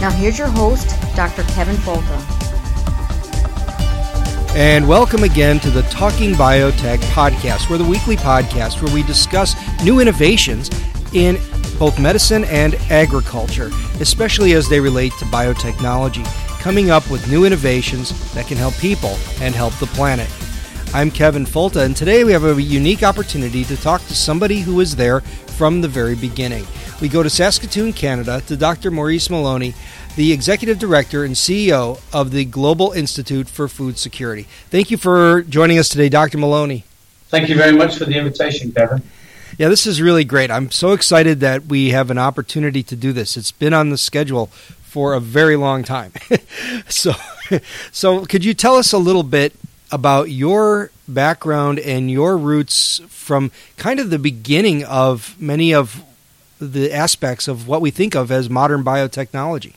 Now, here's your host, Dr. Kevin Folta. And welcome again to the Talking Biotech podcast. We're the weekly podcast where we discuss new innovations in both medicine and agriculture, especially as they relate to biotechnology, coming up with new innovations that can help people and help the planet. I'm Kevin Folta, and today we have a unique opportunity to talk to somebody who was there from the very beginning. We go to Saskatoon, Canada, to Dr. Maurice Moloney, the Executive Director and CEO of the Global Institute for Food Security. Thank you for joining us today, Dr. Moloney. Thank you very much for the invitation, Kevin. Yeah, this is really great. I'm so excited that we have an opportunity to do this. It's been on the schedule for a very long time. so, so could you tell us a little bit about your background and your roots from kind of the beginning of many of the aspects of what we think of as modern biotechnology?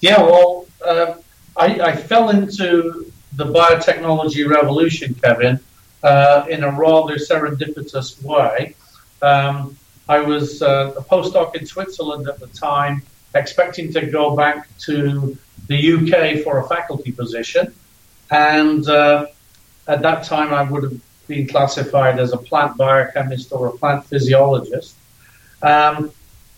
Yeah, well, uh, I, I, fell into the biotechnology revolution, Kevin, uh, in a rather serendipitous way. Um, I was uh, a postdoc in Switzerland at the time, expecting to go back to the UK for a faculty position. And uh, at that time, I would have been classified as a plant biochemist or a plant physiologist. Um,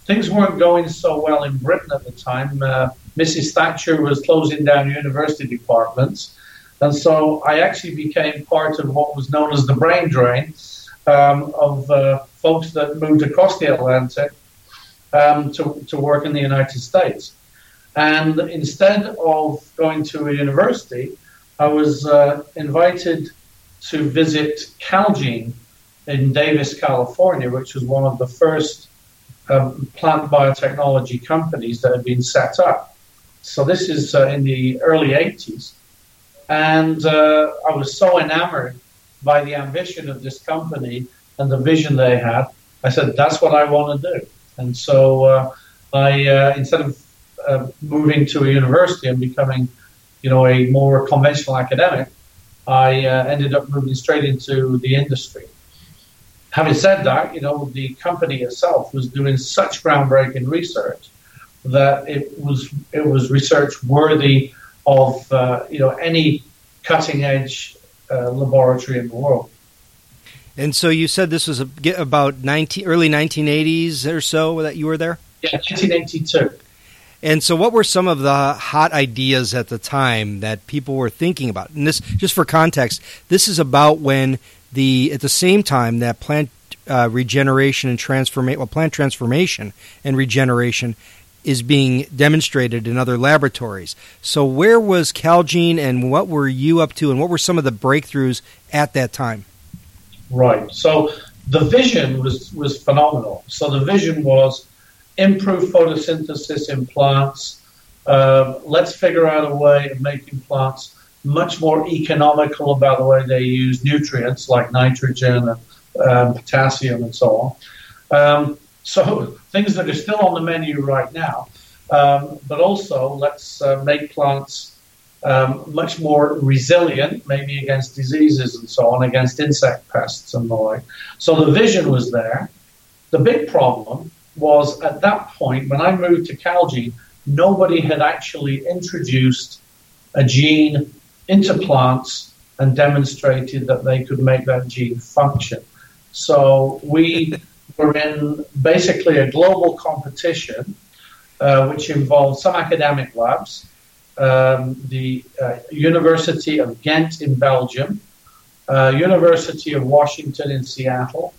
things weren't going so well in Britain at the time. Uh, Mrs. Thatcher was closing down university departments. And so I actually became part of what was known as the brain drain um, of uh, folks that moved across the Atlantic um, to, to work in the United States. And instead of going to a university, I was uh, invited to visit Calgene in Davis, California, which was one of the first um, plant biotechnology companies that had been set up. So this is uh, in the early 80s. And uh, I was so enamored by the ambition of this company and the vision they had. I said, that's what I want to do. And so uh, I, uh, instead of uh, moving to a university and becoming, you know, a more conventional academic, I uh, ended up moving straight into the industry having said that, you know, the company itself was doing such groundbreaking research that it was it was research worthy of uh, you know any cutting edge uh, laboratory in the world. And so you said this was a, about 19, early 1980s or so that you were there? Yeah, 1982. And so, what were some of the hot ideas at the time that people were thinking about? And this, just for context, this is about when the at the same time that plant uh, regeneration and transformation, well, plant transformation and regeneration is being demonstrated in other laboratories. So, where was Calgene, and what were you up to, and what were some of the breakthroughs at that time? Right. So, the vision was was phenomenal. So, the vision was improve photosynthesis in plants. Uh, let's figure out a way of making plants much more economical about the way they use nutrients like nitrogen and um, potassium and so on. Um, so things that are still on the menu right now. um, but also let's uh, make plants um, much more resilient, maybe against diseases and so on, against insect pests and the like. So the vision was there. The big problem was at that point, when I moved to Calgene, nobody had actually introduced a gene into plants and demonstrated that they could make that gene function. So we were in basically a global competition, uh, which involved some academic labs, um, the uh, University of Ghent in Belgium, uh, University of Washington in Seattle,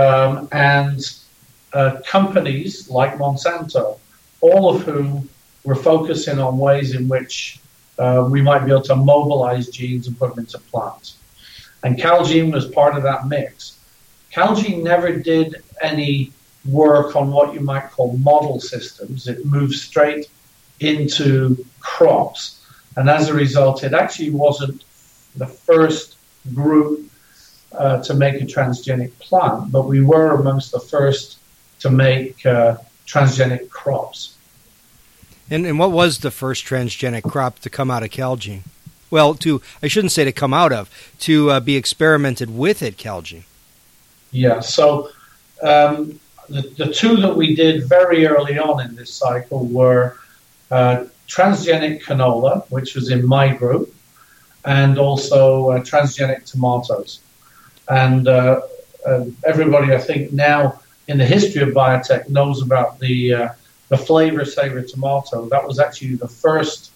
um, and uh, companies like Monsanto, all of whom were focusing on ways in which uh, we might be able to mobilize genes and put them into plants. And Calgene was part of that mix. Calgene never did any work on what you might call model systems. It moved straight into crops. And as a result, it actually wasn't the first group uh, to make a transgenic plant, but we were amongst the first to make uh, transgenic crops. And, and what was the first transgenic crop to come out of Calgene? Well, to I shouldn't say to come out of, to uh, be experimented with at Calgene. Yeah, so um, the, the two that we did very early on in this cycle were uh, transgenic canola, which was in my group, and also uh, transgenic tomatoes. And uh, uh everybody, I think, now in the history of biotech knows about the uh, the Flavr Savr tomato. That was actually the first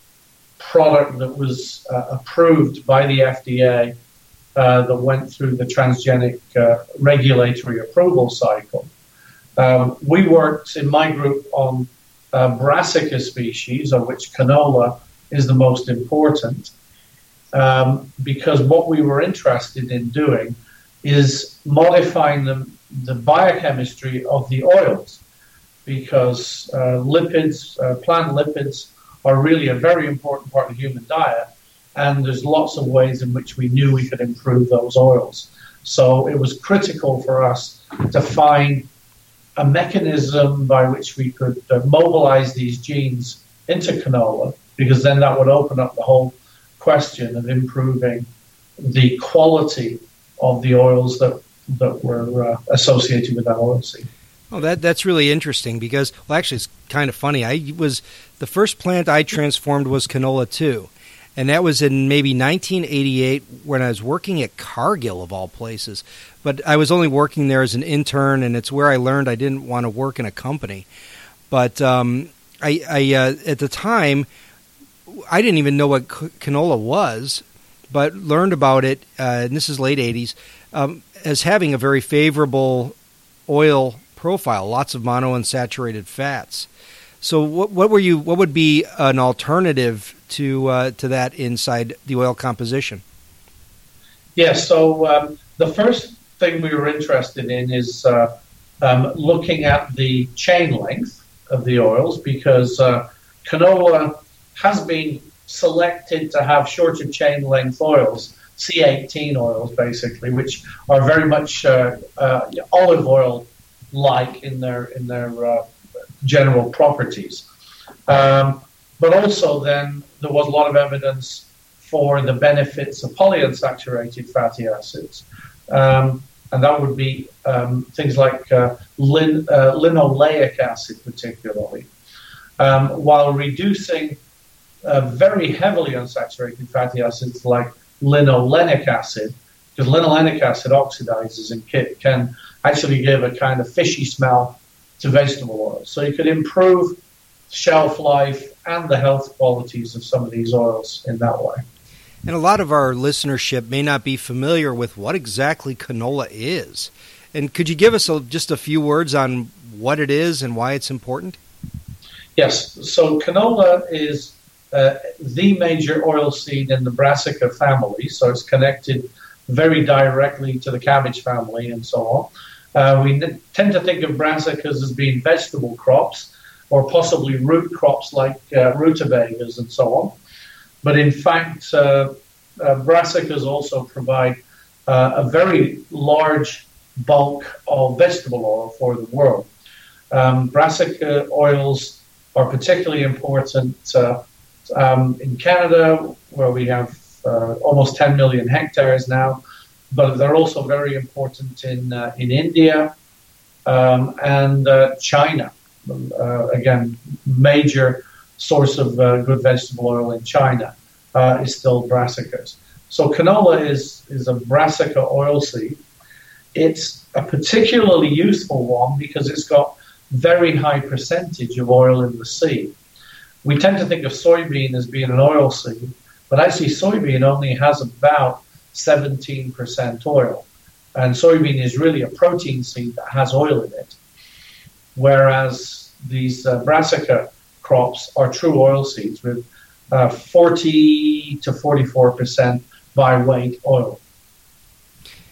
product that was uh, approved by the FDA uh, that went through the transgenic uh, regulatory approval cycle. Um, we worked in my group on uh, brassica species, of which canola is the most important, um, because what we were interested in doing is modifying the, the biochemistry of the oils because uh, lipids, uh, plant lipids, are really a very important part of human diet. And there's lots of ways in which we knew we could improve those oils. So it was critical for us to find a mechanism by which we could uh, mobilize these genes into canola, because then that would open up the whole question of improving the quality of the oils that that were uh, associated with that oilseed. Oh, that that's really interesting because well, actually, it's kind of funny. I was the first plant I transformed was canola too, and that was in maybe 1988 when I was working at Cargill of all places. But I was only working there as an intern, and it's where I learned I didn't want to work in a company. But um, I, I uh, at the time, I didn't even know what canola was, but learned about it. Uh, and this is late 80s um, as having a very favorable oil profile, lots of monounsaturated fats. So, what, what were you? What would be an alternative to uh, to that inside the oil composition? Yes. so um, the first thing we were interested in is uh, um, looking at the chain length of the oils because uh, canola has been selected to have shorter chain length oils, C18 oils basically, which are very much uh, uh, olive oil like in their in their uh, general properties. Um, but also, then there was a lot of evidence for the benefits of polyunsaturated fatty acids, um, and that would be um, things like uh, lin, uh, linoleic acid, particularly, um, while reducing uh, very heavily unsaturated fatty acids like linolenic acid, because linolenic acid oxidizes and can actually give a kind of fishy smell to vegetable oils. So you could improve shelf life and the health qualities of some of these oils in that way. And a lot of our listenership may not be familiar with what exactly canola is. And could you give us a, just a few words on what it is and why it's important? Yes. So canola is uh, the major oil seed in the brassica family. So it's connected very directly to the cabbage family and so on. Uh, we tend to think of brassicas as being vegetable crops or possibly root crops like uh, rutabagas and so on. But in fact, uh, uh brassicas also provide uh, a very large bulk of vegetable oil for the world. Um, brassica oils are particularly important uh, um, in Canada, where we have almost 10 million hectares now, but they're also very important in uh, in India um, and uh, China. Uh, again, major source of uh, good vegetable oil in China is still brassicas. So canola is is a brassica oilseed. It's a particularly useful one because it's got very high percentage of oil in the seed. We tend to think of soybean as being an oil seed, but actually soybean only has about 17% oil. And soybean is really a protein seed that has oil in it, whereas these uh, brassica crops are true oil seeds with uh, 40 to 44% by weight oil.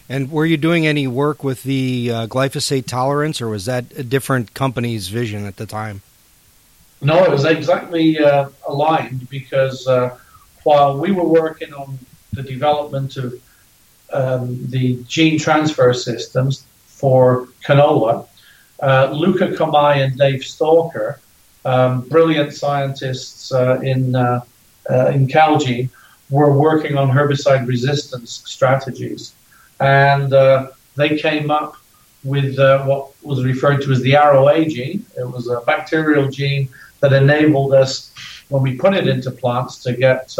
And were you doing any work with the uh, glyphosate tolerance, or was that a different company's vision at the time? No, it was exactly uh, aligned because uh, while we were working on the development of um, the gene transfer systems for canola, uh, Luca Comai and Dave Stalker, um, brilliant scientists uh, in uh, uh, in Calgene, were working on herbicide resistance strategies, and uh, they came up with uh, what was referred to as the aroA gene. It was a bacterial gene that enabled us, when we put it into plants, to get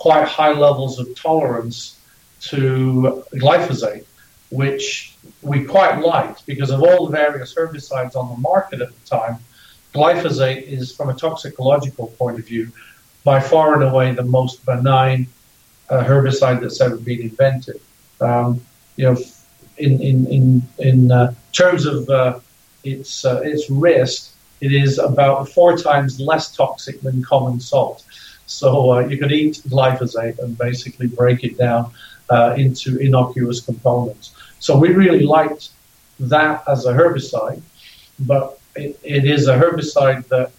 quite high levels of tolerance to glyphosate, which we quite liked because of all the various herbicides on the market at the time. Glyphosate is, from a toxicological point of view, by far and away the most benign uh, herbicide that's ever been invented. Um, you know, in in in in uh, terms of uh, its uh, its risk, it is about four times less toxic than common salt. So uh, you could eat glyphosate and basically break it down uh, into innocuous components. So we really liked that as a herbicide, but it, it is a herbicide that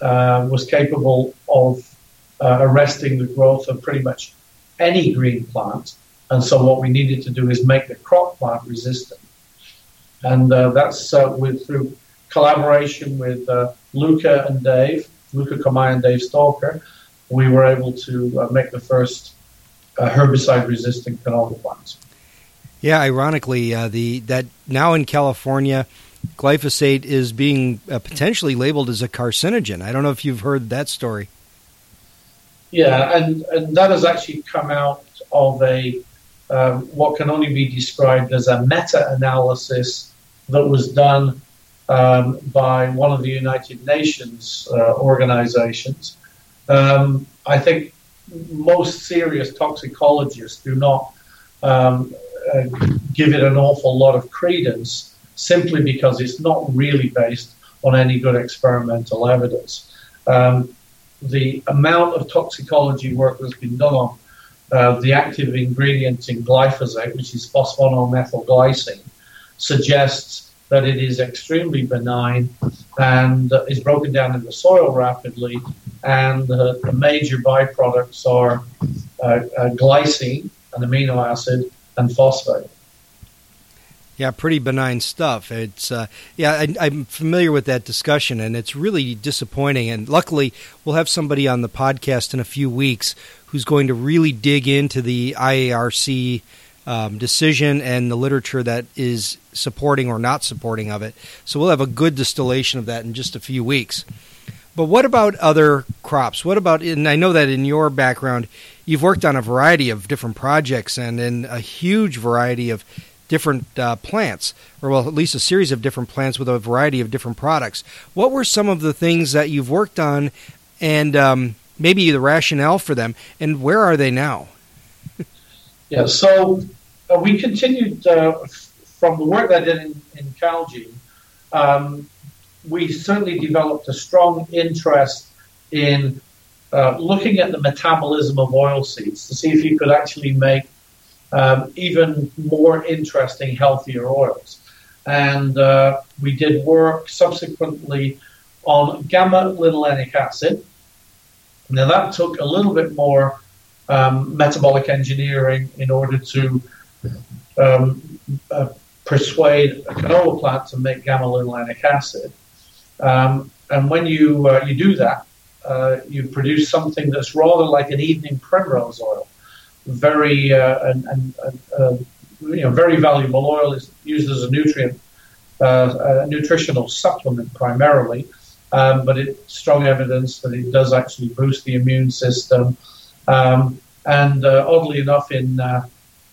uh, was capable of uh, arresting the growth of pretty much any green plant. And so what we needed to do is make the crop plant resistant. And uh, that's uh, with through collaboration with Luca and Dave, Luca Comai and Dave Stalker, we were able to make the first uh, herbicide-resistant canola plants. Yeah, ironically, uh, the that now in California, glyphosate is being uh, potentially labeled as a carcinogen. I don't know if you've heard that story. Yeah, and, and that has actually come out of a um, what can only be described as a meta-analysis that was done um, by one of the United Nations uh, organizations. Um, I think most serious toxicologists do not um, uh, give it an awful lot of credence simply because it's not really based on any good experimental evidence. Um, the amount of toxicology work that's been done on uh, the active ingredient in glyphosate, which is phosphonomethylglycine, suggests that it is extremely benign and uh, is broken down in the soil rapidly. And uh, the major byproducts are uh, uh, glycine, an amino acid, and phosphate. Yeah, pretty benign stuff. It's uh, yeah, I, am familiar with that discussion, and it's really disappointing. And luckily, we'll have somebody on the podcast in a few weeks who's going to really dig into the IARC um, decision and the literature that is supporting or not supporting of it. So we'll have a good distillation of that in just a few weeks. But what about other crops? What about, and I know that in your background, you've worked on a variety of different projects and in a huge variety of different uh, plants, or well, at least a series of different plants with a variety of different products. What were some of the things that you've worked on and um, maybe the rationale for them, and where are they now? Yeah, so uh, we continued uh, from the work that I did in, in Calgene. Um, we certainly developed a strong interest in uh, looking at the metabolism of oil seeds to see if you could actually make um, even more interesting, healthier oils. And uh, we did work subsequently on gamma linolenic acid. Now, that took a little bit more um, metabolic engineering in order to um, uh, persuade a canola plant to make gamma linolenic acid. Um, and when you uh, you do that, uh, you produce something that's rather like an evening primrose oil, very uh, and, and uh, you know very valuable oil is used as a nutrient, uh, a nutritional supplement primarily, um, but it's strong evidence that it does actually boost the immune system, um, and uh, oddly enough in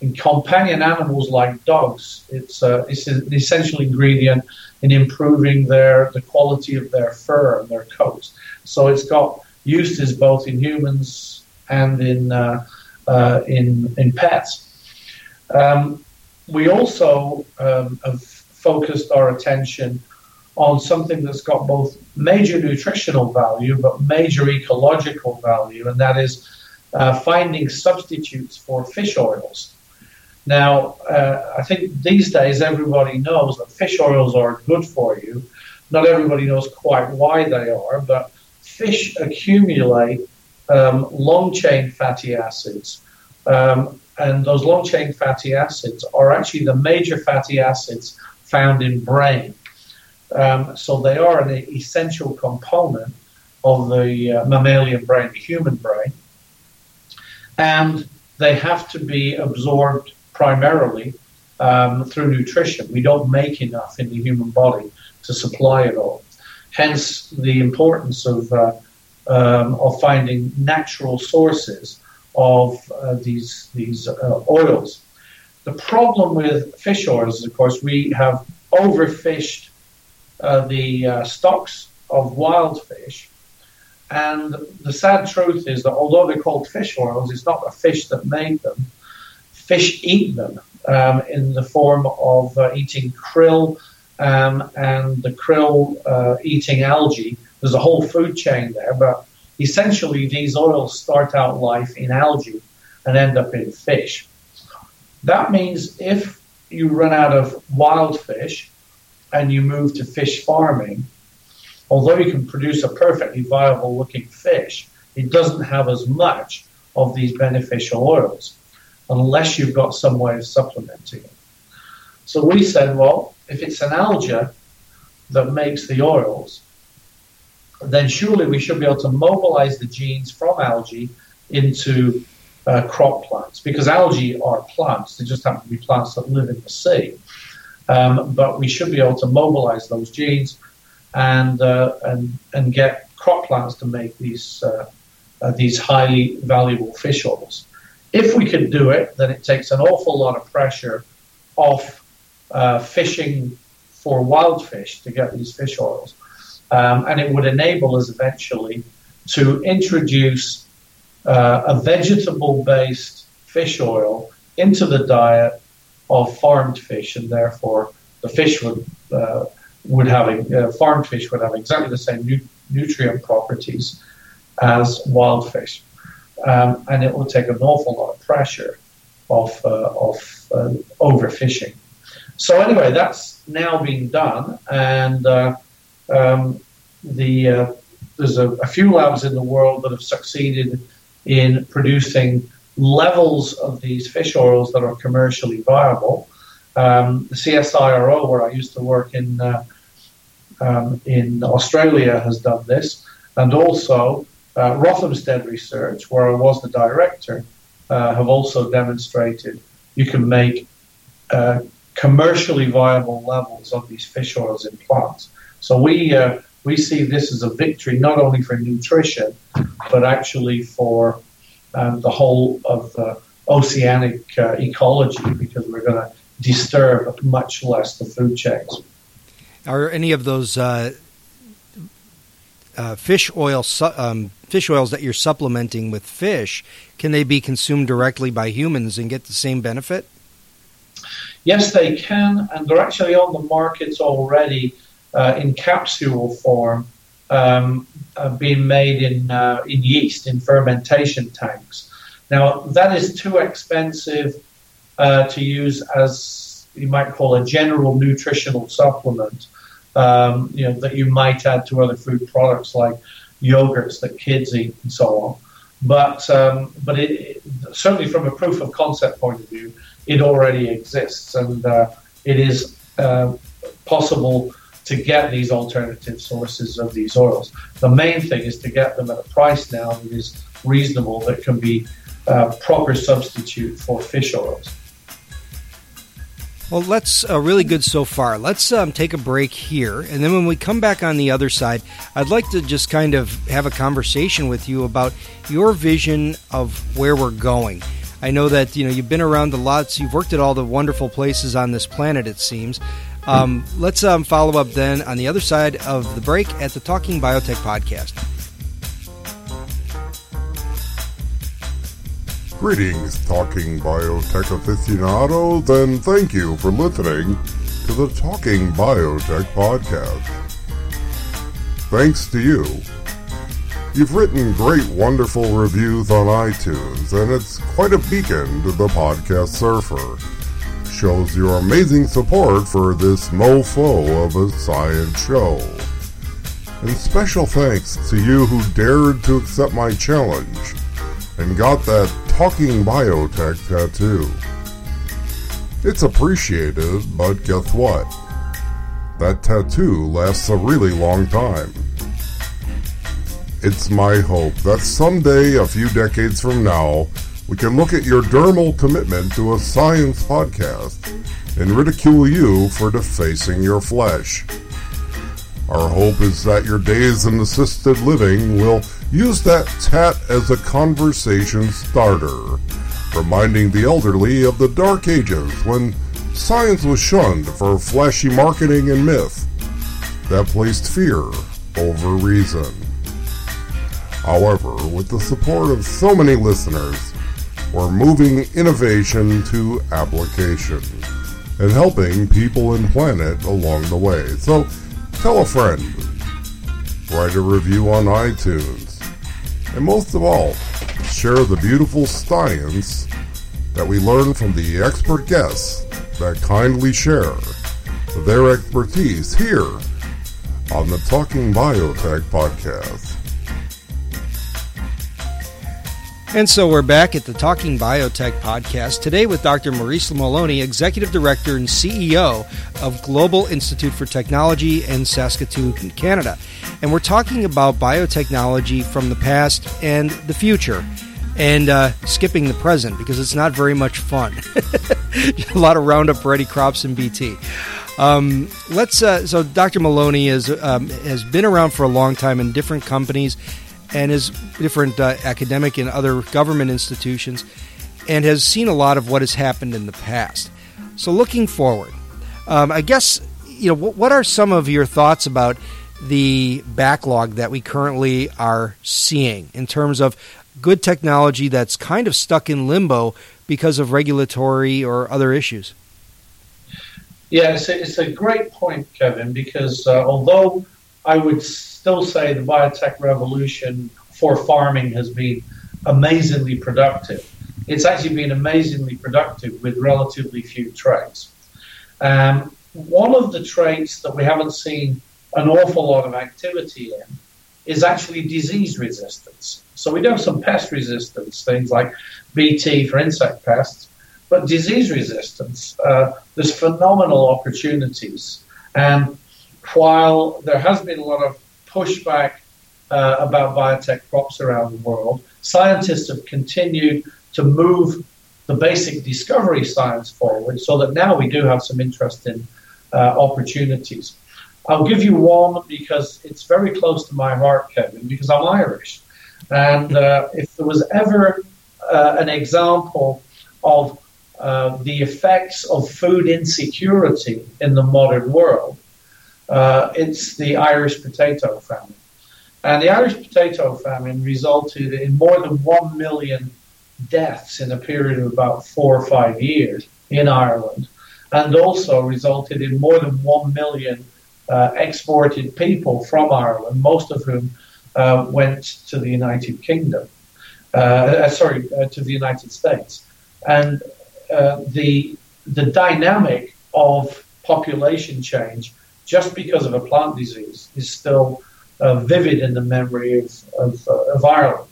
in companion animals like dogs, it's, uh, it's an essential ingredient in improving their the quality of their fur and their coats. So it's got uses both in humans and in uh, uh, in in pets. Um, we also um, have focused our attention on something that's got both major nutritional value but major ecological value, and that is uh, finding substitutes for fish oils. Now, uh, I think these days everybody knows that fish oils are good for you. Not everybody knows quite why they are, but fish accumulate um, long chain fatty acids. Um, and those long chain fatty acids are actually the major fatty acids found in brain. Um, so they are an essential component of the uh, mammalian brain, the human brain. And they have to be absorbed primarily um, through nutrition. We don't make enough in the human body to supply it all. Hence, the importance of uh, um, of finding natural sources of uh, these these uh, oils. The problem with fish oils is, of course, we have overfished uh, the uh, stocks of wild fish. And the sad truth is that although they're called fish oils, it's not the fish that made them fish eat them um, in the form of uh, eating krill um, and the krill uh, eating algae. There's a whole food chain there, but essentially these oils start out life in algae and end up in fish. That means if you run out of wild fish and you move to fish farming, although you can produce a perfectly viable looking fish, it doesn't have as much of these beneficial oils unless you've got some way of supplementing it. So we said, well, if it's an alga that makes the oils, then surely we should be able to mobilize the genes from algae into uh, crop plants because algae are plants. They just happen to be plants that live in the sea. Um, but we should be able to mobilize those genes and uh, and and get crop plants to make these uh, uh these highly valuable fish oils. If we could do it, then it takes an awful lot of pressure off uh, fishing for wild fish to get these fish oils. Um, and it would enable us eventually to introduce uh, a vegetable based fish oil into the diet of farmed fish, and therefore the fish would uh, would have uh, farmed fish would have exactly the same nu- nutrient properties as wild fish um, and it will take an awful lot of pressure off uh, uh, overfishing. So anyway, that's now being done, and uh, um, the uh, there's a, a, few labs in the world that have succeeded in producing levels of these fish oils that are commercially viable. Um, the CSIRO, where I used to work in uh, um, in Australia, has done this, and also uh, Rothamsted Research, where I was the director, uh, have also demonstrated you can make uh, commercially viable levels of these fish oils in plants. So we uh, we see this as a victory not only for nutrition, but actually for um, the whole of the oceanic uh, ecology because we're going to disturb much less the food chains. Are any of those uh, fish oil su- um, fish oils that you're supplementing with fish can they be consumed directly by humans and get the same benefit? Yes, they can, and they're actually on the markets already uh, in capsule form, um, uh, being made in uh, in yeast in fermentation tanks. Now that is too expensive uh, to use as you might call a general nutritional supplement um, you know, that you might add to other food products like yogurts that kids eat and so on. But um, but it, certainly from a proof of concept point of view, it already exists, and uh, it is uh, possible to get these alternative sources of these oils. The main thing is to get them at a price now that is reasonable that can be a proper substitute for fish oils. Well, that's uh, really good so far. Let's um, take a break here, and then when we come back on the other side, I'd like to just kind of have a conversation with you about your vision of where we're going. I know that you know you've been around the lots, you've worked at all the wonderful places on this planet. It seems. Um, let's um, follow up then on the other side of the break at the Talking Biotech podcast. Greetings, Talking Biotech aficionados, and thank you for listening to the Talking Biotech podcast. Thanks to you, you've written great, wonderful reviews on iTunes, and it's quite a beacon to the podcast surfer. Shows your amazing support for this mofo of a science show. And special thanks to you who dared to accept my challenge and got that talking biotech tattoo. It's appreciated, but guess what? That tattoo lasts a really long time. It's my hope that someday, a few decades from now, we can look at your dermal commitment to a science podcast and ridicule you for defacing your flesh. Our hope is that your days in assisted living will use that tat as a conversation starter, reminding the elderly of the dark ages when science was shunned for flashy marketing and myth that placed fear over reason. However, with the support of so many listeners, we're moving innovation to application and helping people and planet along the way. So Tell a friend. Write a review on iTunes. And most of all, share the beautiful science that we learn from the expert guests that kindly share their expertise here on the Talking Biotech podcast. And so we're back at the Talking Biotech podcast today with Dr. Maurice Moloney, Executive Director and CEO of Global Institute for Technology in Saskatoon, Canada. And we're talking about biotechnology from the past and the future. And uh, skipping the present because it's not very much fun. a lot of Roundup Ready crops and BT. Um, let's. Uh, so, Dr. Moloney is, um, has been around for a long time in different companies and is different uh, academic and other government institutions and has seen a lot of what has happened in the past. So, looking forward, um, I guess, you know, what, what are some of your thoughts about the backlog that we currently are seeing in terms of good technology that's kind of stuck in limbo because of regulatory or other issues? Yeah, it's a, it's a great point, Kevin, because uh, although I would still say the biotech revolution for farming has been amazingly productive. It's actually been amazingly productive with relatively few traits. Um, one of the traits that we haven't seen an awful lot of activity in is actually disease resistance. So we do have some pest resistance, things like BT for insect pests, but disease resistance, uh, there's phenomenal opportunities. And while there has been a lot of pushback uh, about biotech crops around the world. Scientists have continued to move the basic discovery science forward so that now we do have some interesting uh, opportunities. I'll give you one because it's very close to my heart, Kevin, because I'm Irish. And uh, if there was ever uh, an example of uh, the effects of food insecurity in the modern world, uh, it's the Irish potato famine. And the Irish potato famine resulted in more than 1 million deaths in a period of about four or five years in Ireland, and also resulted in more than 1 million uh, exported people from Ireland, most of whom uh, went to the United Kingdom, uh, uh sorry, uh, to the United States. And uh, the, the dynamic of population change just because of a plant disease is still uh, vivid in the memory of, of, uh, of, Ireland.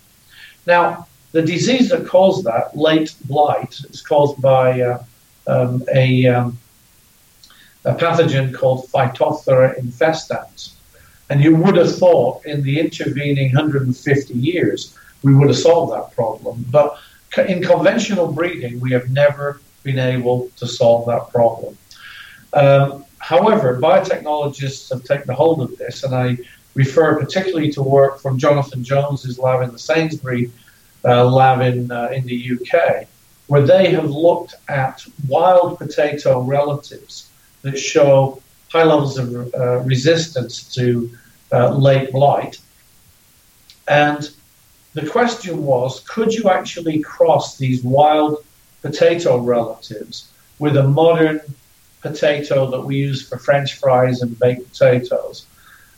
Now, the disease that caused that, late blight, is caused by uh, um, a, um, a pathogen called Phytophthora infestans. And you would have thought in the intervening 150 years we would have solved that problem. But in conventional breeding, we have never been able to solve that problem. Um, however, biotechnologists have taken hold of this, and I refer particularly to work from Jonathan Jones's lab in the Sainsbury uh, lab in, uh, in the UK, where they have looked at wild potato relatives that show high levels of uh, resistance to uh, late blight. And the question was could you actually cross these wild potato relatives with a modern potato that we use for French fries and baked potatoes?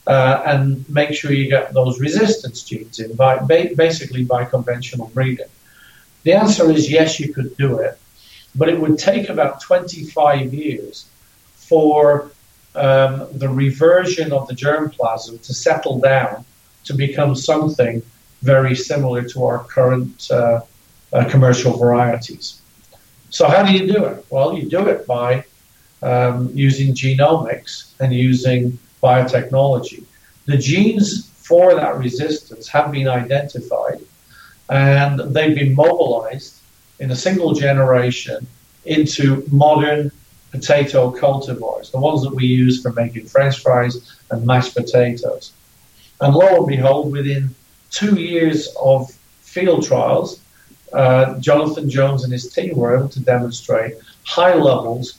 Uh, and make sure you get those resistance genes in by basically by conventional breeding. The answer is yes, you could do it, but it would take about 25 years for um, the reversion of the germplasm to settle down to become something very similar to our current uh, uh, commercial varieties. So, how do you do it? Well, you do it by um, using genomics and using biotechnology. The genes for that resistance have been identified and they've been mobilized in a single generation into modern potato cultivars, the ones that we use for making french fries and mashed potatoes. And lo and behold, within two years of field trials, uh, Jonathan Jones and his team were able to demonstrate high levels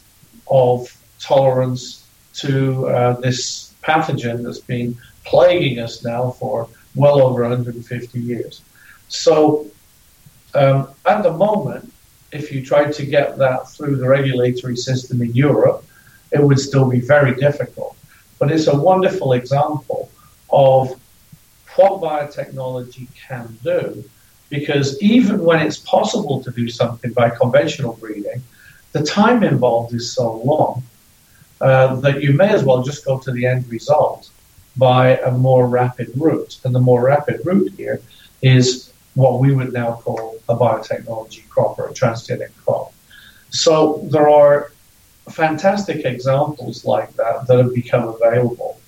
of tolerance to uh, this pathogen that's been plaguing us now for well over 150 years. So, um, at the moment, if you tried to get that through the regulatory system in Europe, it would still be very difficult. But it's a wonderful example of what biotechnology can do because even when it's possible to do something by conventional breeding, the time involved is so long uh, that you may as well just go to the end result by a more rapid route. And the more rapid route here is what we would now call a biotechnology crop or a transgenic crop. So there are fantastic examples like that that have become available.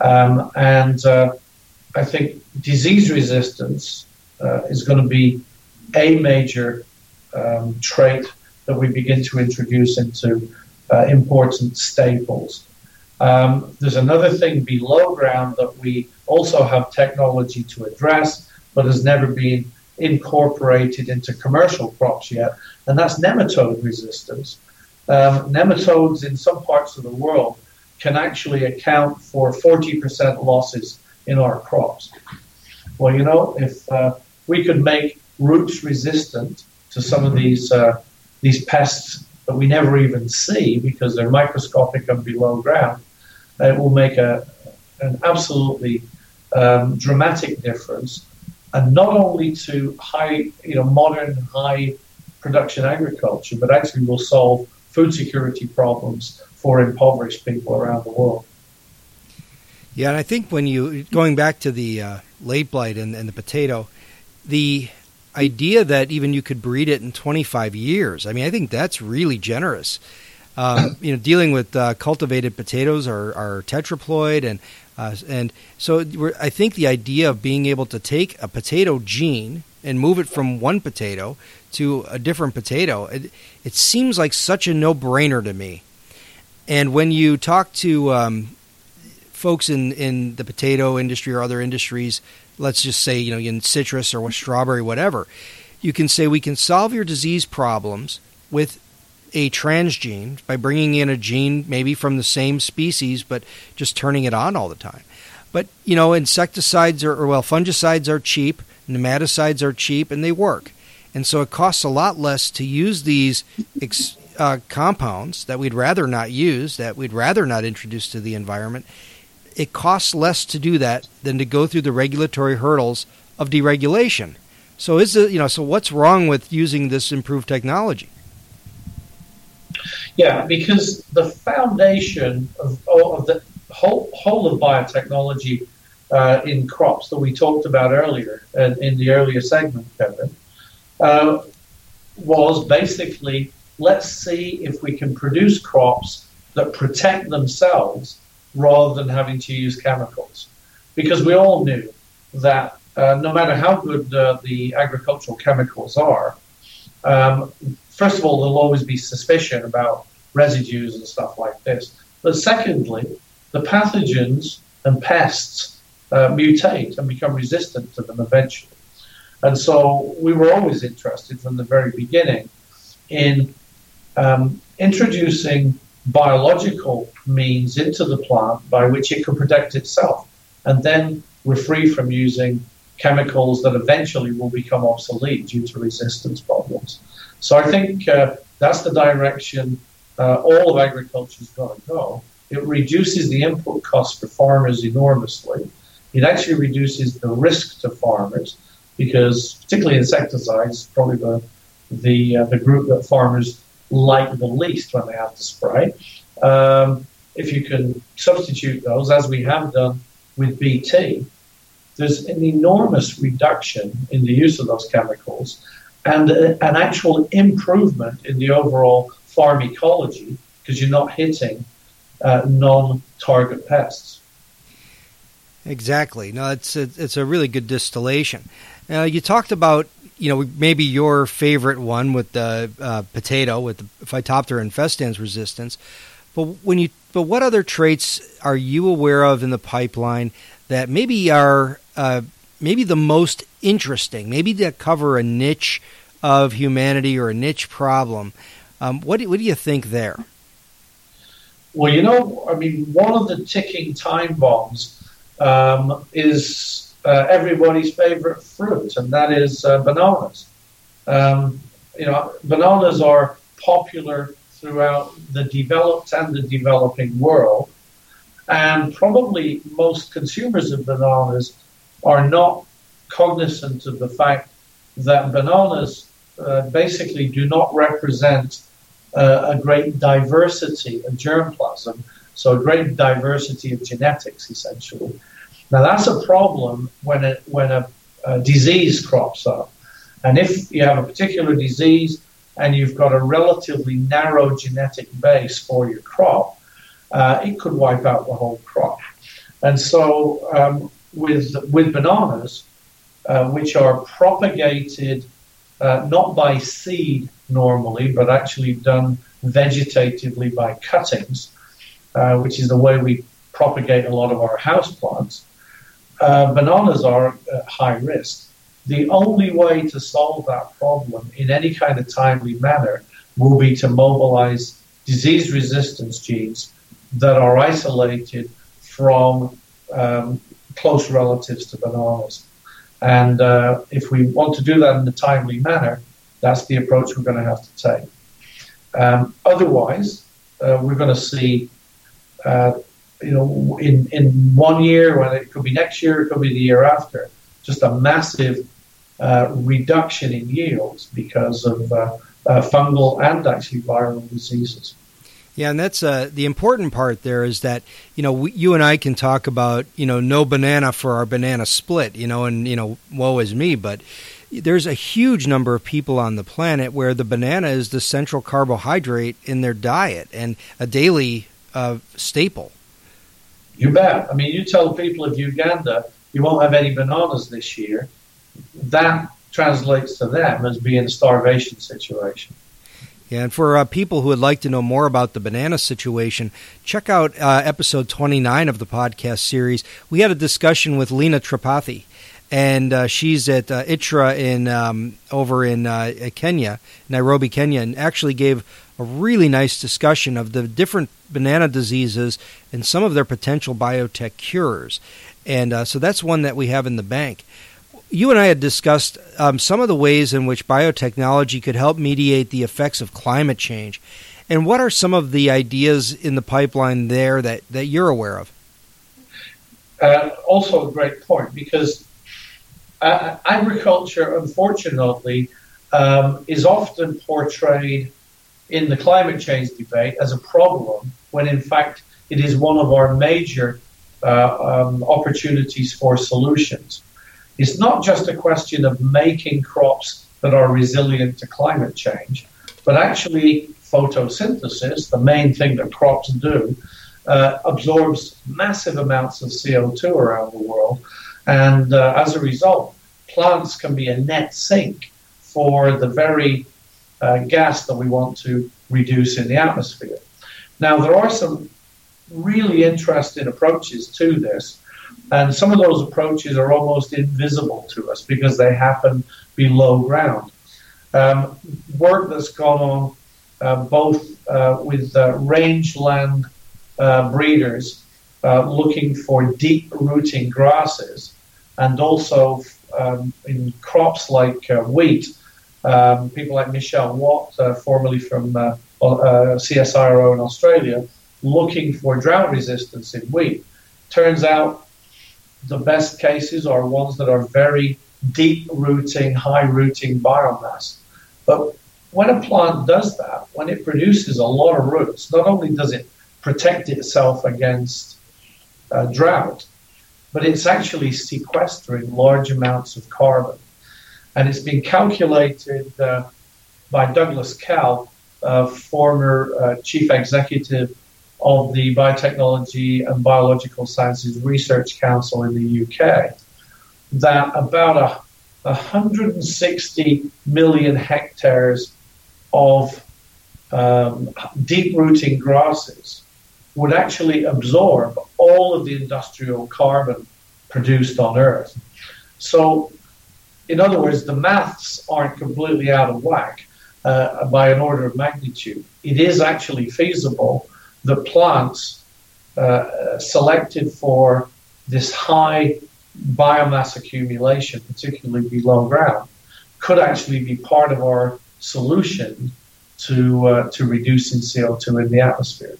Um, and uh, I think disease resistance uh, is going to be a major um, trait that we begin to introduce into uh, important staples. Um, there's another thing below ground that we also have technology to address, but has never been incorporated into commercial crops yet, and that's nematode resistance. Um, nematodes in some parts of the world can actually account for 40% losses in our crops. Well, you know, if uh, we could make roots resistant to some of these uh, these pests that we never even see because they're microscopic and below ground, it will make a, an absolutely um, dramatic difference, and not only to high, you know, modern high production agriculture, but actually will solve food security problems for impoverished people around the world. Yeah, and I think when you going back to the uh, late blight and, and the potato, the idea that even you could breed it in 25 years. I mean, I think that's really generous. Um, you know, dealing with uh, cultivated potatoes are, are tetraploid, and uh, and so I think the idea of being able to take a potato gene and move it from one potato to a different potato, it, it seems like such a no brainer to me. And when you talk to um, folks in, in the potato industry or other industries, let's just say, you know, in citrus or strawberry, whatever, you can say we can solve your disease problems with a transgene by bringing in a gene maybe from the same species, but just turning it on all the time. But, you know, insecticides are, or well, fungicides are cheap, nematicides are cheap, and they work. And so it costs a lot less to use these ex, uh, compounds that we'd rather not use, that we'd rather not introduce to the environment, it costs less to do that than to go through the regulatory hurdles of deregulation. So is it, you know, so what's wrong with using this improved technology? Yeah, because the foundation of, of the whole, whole of biotechnology uh, in crops that we talked about earlier uh, in the earlier segment, Kevin, uh, was basically let's see if we can produce crops that protect themselves rather than having to use chemicals. Because we all knew that uh, no matter how good uh, the agricultural chemicals are, um, first of all, there'll always be suspicion about residues and stuff like this. But secondly, the pathogens and pests uh, mutate and become resistant to them eventually. And so we were always interested from the very beginning in um, introducing biological means into the plant by which it can protect itself. And then we're free from using chemicals that eventually will become obsolete due to resistance problems. So I think uh, that's the direction uh, all of agriculture is going to go. It reduces the input cost for farmers enormously. It actually reduces the risk to farmers because, particularly insecticides, probably the the uh, the group that farmers like the least when they have to spray. Um, if you can substitute those, as we have done with BT, there's an enormous reduction in the use of those chemicals and a, an actual improvement in the overall farm ecology because you're not hitting uh, non-target pests. Exactly. No, it's a, it's a really good distillation. Uh, you talked about you know maybe your favorite one with the uh, potato with the Phytophthora infestans resistance, but when you but what other traits are you aware of in the pipeline that maybe are uh, maybe the most interesting, maybe that cover a niche of humanity or a niche problem? Um, what do, what do you think there? Well, you know, I mean, one of the ticking time bombs um, is uh, everybody's favorite fruit, and that is uh, bananas. Um, you know, bananas are popular throughout the developed and the developing world, and probably most consumers of bananas are not cognizant of the fact that bananas uh, basically do not represent uh, a great diversity of germplasm, so a great diversity of genetics, essentially. Now that's a problem when it, when a, a disease crops up, and if you have a particular disease and you've got a relatively narrow genetic base for your crop, uh, it could wipe out the whole crop. And so um, with with bananas, uh, which are propagated uh, not by seed normally, but actually done vegetatively by cuttings, uh, which is the way we propagate a lot of our house plants. Uh, bananas are at high risk. The only way to solve that problem in any kind of timely manner will be to mobilize disease resistance genes that are isolated from um, close relatives to bananas. And uh, if we want to do that in a timely manner, that's the approach we're going to have to take. Um, otherwise, uh, we're going to see, uh, you know, in, in one year, when it could be next year, it could be the year after, just a massive uh, reduction in yields because of uh, uh, fungal and actually viral diseases. Yeah, and that's uh, the important part. There is that you know we, you and I can talk about you know no banana for our banana split, you know, and you know woe is me, but there's a huge number of people on the planet where the banana is the central carbohydrate in their diet and a daily uh, staple. You bet. I mean, you tell people of Uganda you won't have any bananas this year. That translates to them as being a starvation situation. Yeah, and for uh, people who would like to know more about the banana situation, check out uh, episode 29 of the podcast series. We had a discussion with Leena Tripathi, and uh, she's at uh, IITA in um, over in uh, Kenya, Nairobi, Kenya, and actually gave a really nice discussion of the different banana diseases and some of their potential biotech cures. And uh, so that's one that we have in the bank you and I had discussed um, some of the ways in which biotechnology could help mediate the effects of climate change. And what are some of the ideas in the pipeline there that, that you're aware of? Uh, also, a great point because uh, agriculture, unfortunately, um, is often portrayed in the climate change debate as a problem when, in fact, it is one of our major uh, um, opportunities for solutions. It's not just a question of making crops that are resilient to climate change, but actually photosynthesis, the main thing that crops do, uh, absorbs massive amounts of CO2 around the world. And uh, as a result, plants can be a net sink for the very uh, gas that we want to reduce in the atmosphere. Now, there are some really interesting approaches to this, and some of those approaches are almost invisible to us because they happen below ground. Um, work that's gone on uh, both uh, with uh, rangeland uh, breeders uh, looking for deep rooting grasses and also um, in crops like uh, wheat. Um, people like Michelle Watt, formerly from CSIRO in Australia, looking for drought resistance in wheat. Turns out the best cases are ones that are very deep rooting, high rooting biomass. But when a plant does that, when it produces a lot of roots, not only does it protect itself against uh, drought, but it's actually sequestering large amounts of carbon. And it's been calculated uh, by Douglas Kell, uh, former chief executive of the Biotechnology and Biological Sciences Research Council in the UK, that about a 160 million hectares of um, deep rooting grasses would actually absorb all of the industrial carbon produced on Earth. So, in other words, the maths aren't completely out of whack uh, by an order of magnitude. It is actually feasible that plants uh, selected for this high biomass accumulation, particularly below ground, could actually be part of our solution to uh, to reducing CO2 in the atmosphere.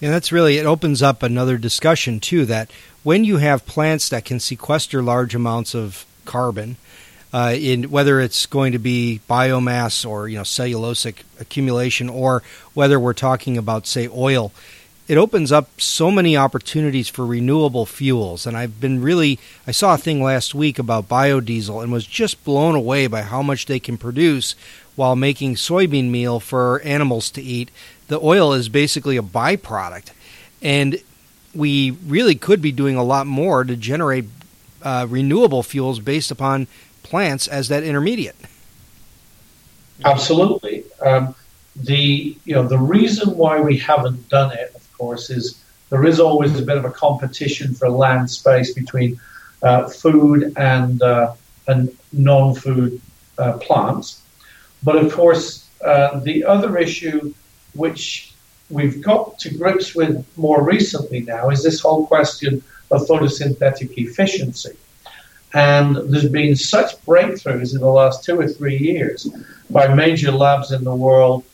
Yeah, that's really it opens up another discussion too. That when you have plants that can sequester large amounts of carbon, uh, in whether it's going to be biomass or you know cellulosic accumulation, or whether we're talking about say oil, it opens up so many opportunities for renewable fuels. And I've been really, I saw a thing last week about biodiesel and was just blown away by how much they can produce while making soybean meal for animals to eat. The oil is basically a byproduct. And we really could be doing a lot more to generate uh, renewable fuels based upon plants as that intermediate. Absolutely. Um, the you know the reason why we haven't done it of course, is there is always a bit of a competition for land space between uh, food and uh, and non-food uh, plants. But of course, uh, the other issue which we've got to grips with more recently now is this whole question of photosynthetic efficiency. And there's been such breakthroughs in the last two or three years by major labs in the world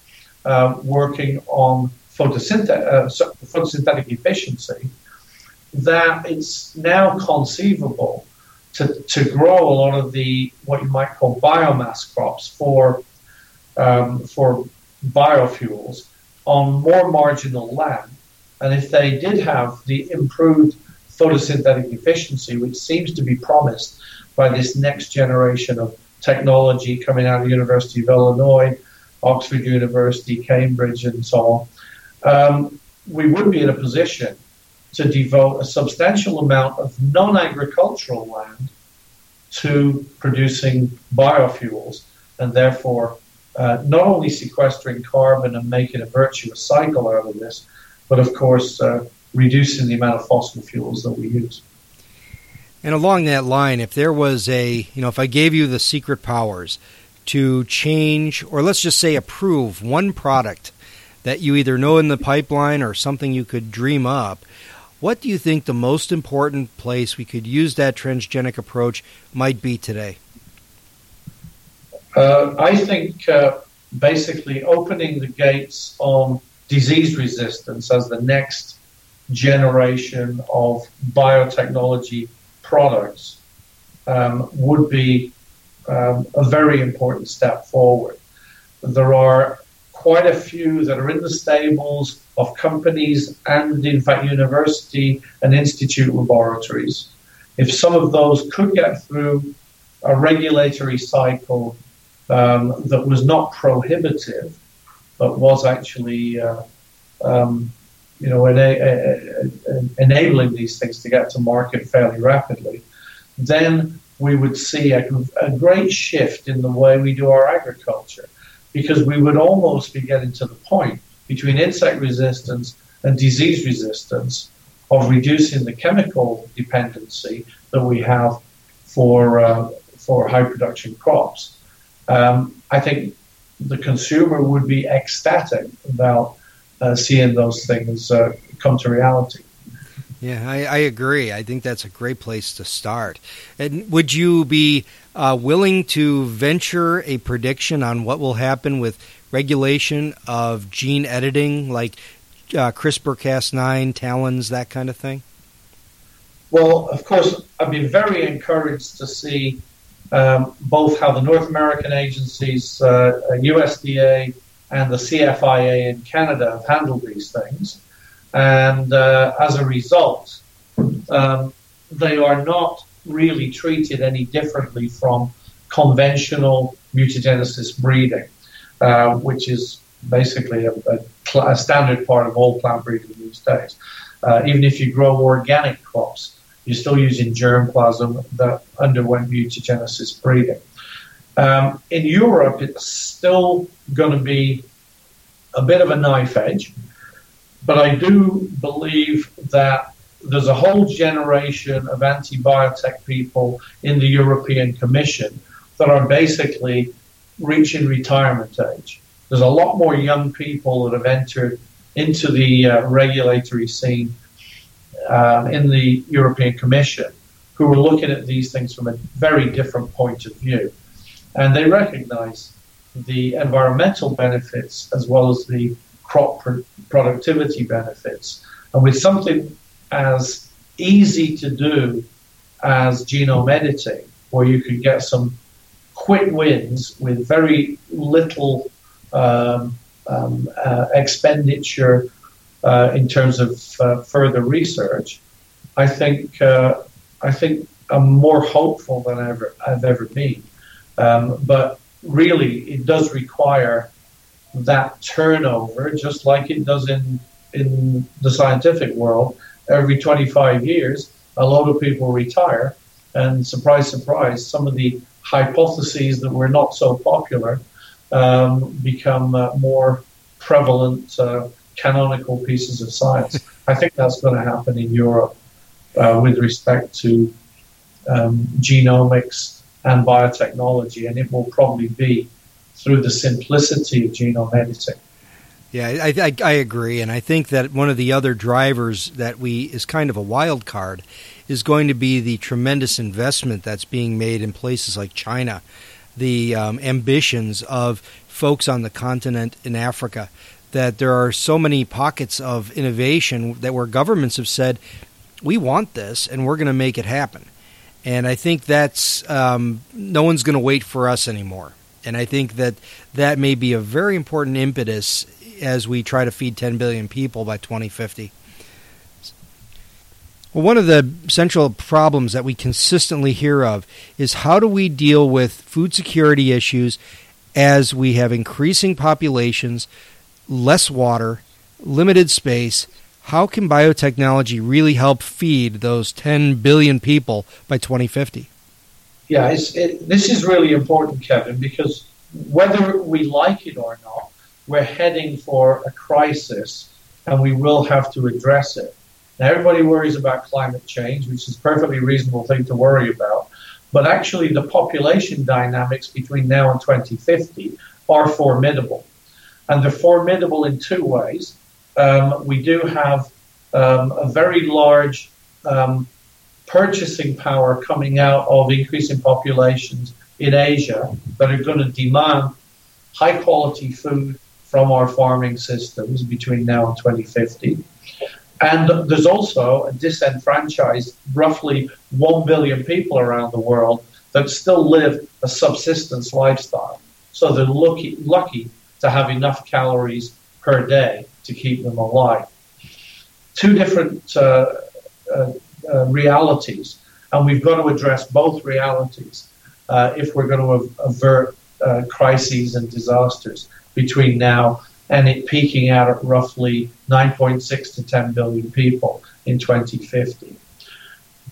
uh, working on photosynthetic, uh, photosynthetic efficiency, that it's now conceivable to, to grow a lot of the what you might call biomass crops for um, for biofuels on more marginal land. And if they did have the improved photosynthetic efficiency, which seems to be promised by this next generation of technology coming out of the University of Illinois, Oxford University, Cambridge, and so on, um, we would be in a position to devote a substantial amount of non agricultural land to producing biofuels and therefore uh, not only sequestering carbon and making a virtuous cycle out of this, but of course uh, reducing the amount of fossil fuels that we use. And along that line, if there was a, you know, if I gave you the secret powers to change, or let's just say approve one product that you either know in the pipeline or something you could dream up. What do you think the most important place we could use that transgenic approach might be today? Uh, I think uh, basically opening the gates on disease resistance as the next generation of biotechnology products um, would be um, a very important step forward. There are quite a few that are in the stables of companies and, in fact, university and institute laboratories. If some of those could get through a regulatory cycle um, that was not prohibitive, but was actually, uh, um, you know, ena- enabling these things to get to market fairly rapidly, then we would see a, a great shift in the way we do our agriculture because we would almost be getting to the point between insect resistance and disease resistance of reducing the chemical dependency that we have for uh, for high production crops. Um, I think the consumer would be ecstatic about uh, seeing those things uh, come to reality. Yeah, I, I, agree. I think that's a great place to start. And would you be uh, willing to venture a prediction on what will happen with regulation of gene editing, like uh, CRISPR Cas9, TALENs, that kind of thing? Well, of course, I've been very encouraged to see um, both how the North American agencies, uh, USDA, and the CFIA in Canada have handled these things. And uh, as a result, um, they are not really treated any differently from conventional mutagenesis breeding, uh, which is basically a, a, a, standard part of all plant breeding these days. Uh, even if you grow organic crops, you're still using germplasm that underwent mutagenesis breeding. Um, in Europe, it's still going to be a bit of a knife edge, but I do believe that there's a whole generation of anti-biotech people in the European Commission that are basically reaching retirement age. There's a lot more young people that have entered into the uh, regulatory scene um, in the European Commission who are looking at these things from a very different point of view. And they recognize the environmental benefits as well as the crop pr- productivity benefits. And with something as easy to do as genome editing, where you can get some quick wins with very little um, um, uh, expenditure uh, in terms of uh, further research, I think uh, I think I'm more hopeful than ever I've ever been. Um, but really, it does require that turnover, just like it does in in the scientific world. Every 25 years, a lot of people retire, and surprise, surprise, some of the hypotheses that were not so popular um, become uh, more prevalent uh, canonical pieces of science. I think that's going to happen in Europe uh, with respect to um, genomics and biotechnology, and it will probably be through the simplicity of genome editing. Yeah, I, I, I, agree, and I think that one of the other drivers that we is kind of a wild card is going to be the tremendous investment that's being made in places like China, the um, ambitions of folks on the continent in Africa that there are so many pockets of innovation that where governments have said, we want this and we're going to make it happen. And I think that's um, no one's going to wait for us anymore. And I think that that may be a very important impetus as we try to feed 10 billion people by 2050. Well, one of the central problems that we consistently hear of is how do we deal with food security issues as we have increasing populations less water, limited space. How can biotechnology really help feed those 10 billion people by 2050? Yeah, it, this is really important, Kevin, because whether we like it or not, we're heading for a crisis and we will have to address it. Now, everybody worries about climate change, which is a perfectly reasonable thing to worry about. But actually, the population dynamics between now and 2050 are formidable and they're formidable in two ways. Um, we do have um, a very large um, purchasing power coming out of increasing populations in Asia that are going to demand high quality food from our farming systems between now and 2050. And there's also a disenfranchised, roughly 1 billion people around the world that still live a subsistence lifestyle. So they're lucky, lucky to have enough calories per day to keep them alive. Two different uh, uh, uh, realities, and we've got to address both realities uh, if we're going to avert uh, crises and disasters between now and it peaking out at roughly 9.6 to 10 billion people in 2050.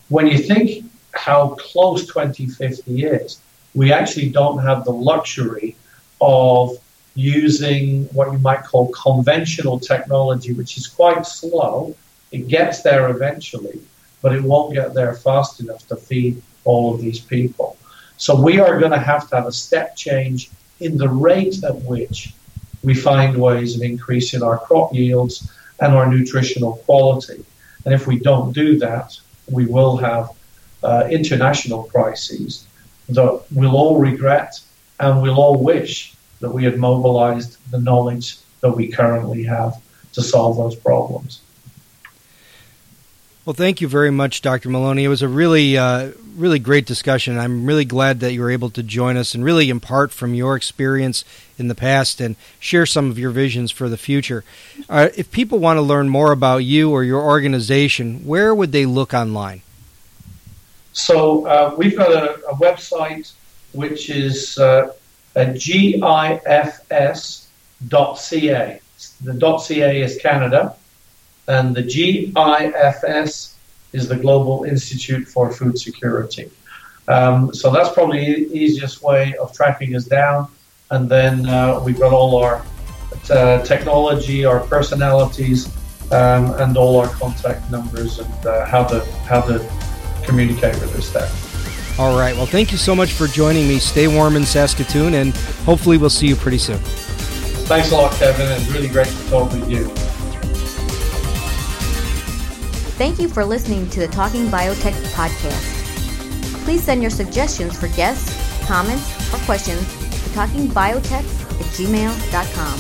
When you think how close 2050 is, we actually don't have the luxury of using what you might call conventional technology, which is quite slow. It gets there eventually, but it won't get there fast enough to feed all of these people. So we are going to have to have a step change in the rate at which we find ways of increasing our crop yields and our nutritional quality. And if we don't do that, we will have uh, international crises that we'll all regret and we'll all wish that we had mobilized the knowledge that we currently have to solve those problems. Well, thank you very much, Dr. Moloney. It was a really, uh, really great discussion. I'm really glad that you were able to join us and really impart from your experience in the past and share some of your visions for the future. Uh, if people want to learn more about you or your organization, where would they look online? So uh, we've got a, a, website which is uh, gifs.ca. The .ca is Canada and the GIFS is the Global Institute for Food Security. Um, so that's probably the easiest way of tracking us down. And then uh, we've got all our uh, technology, our personalities, um, and all our contact numbers and uh, how to how to communicate with us there. All right. Well, thank you so much for joining me. Stay warm in Saskatoon, and hopefully we'll see you pretty soon. Thanks a lot, Kevin. It's really great to talk with you. Thank you for listening to the Talking Biotech podcast. Please send your suggestions for guests, comments, or questions to talkingbiotech at gmail.com.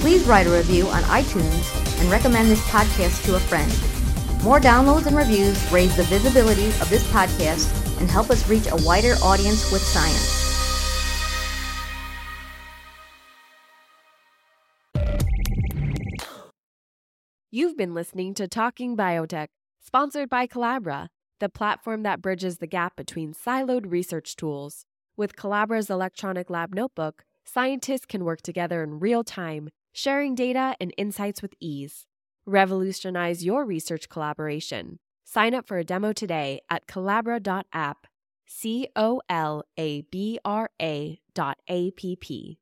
Please write a review on iTunes and recommend this podcast to a friend. More downloads and reviews raise the visibility of this podcast and help us reach a wider audience with science. You've been listening to Talking Biotech, sponsored by Colabra, the platform that bridges the gap between siloed research tools. With Colabra's electronic lab notebook, scientists can work together in real time, sharing data and insights with ease. Revolutionize your research collaboration. Sign up for a demo today at Colabra.app, C O L A B R A dot A P P.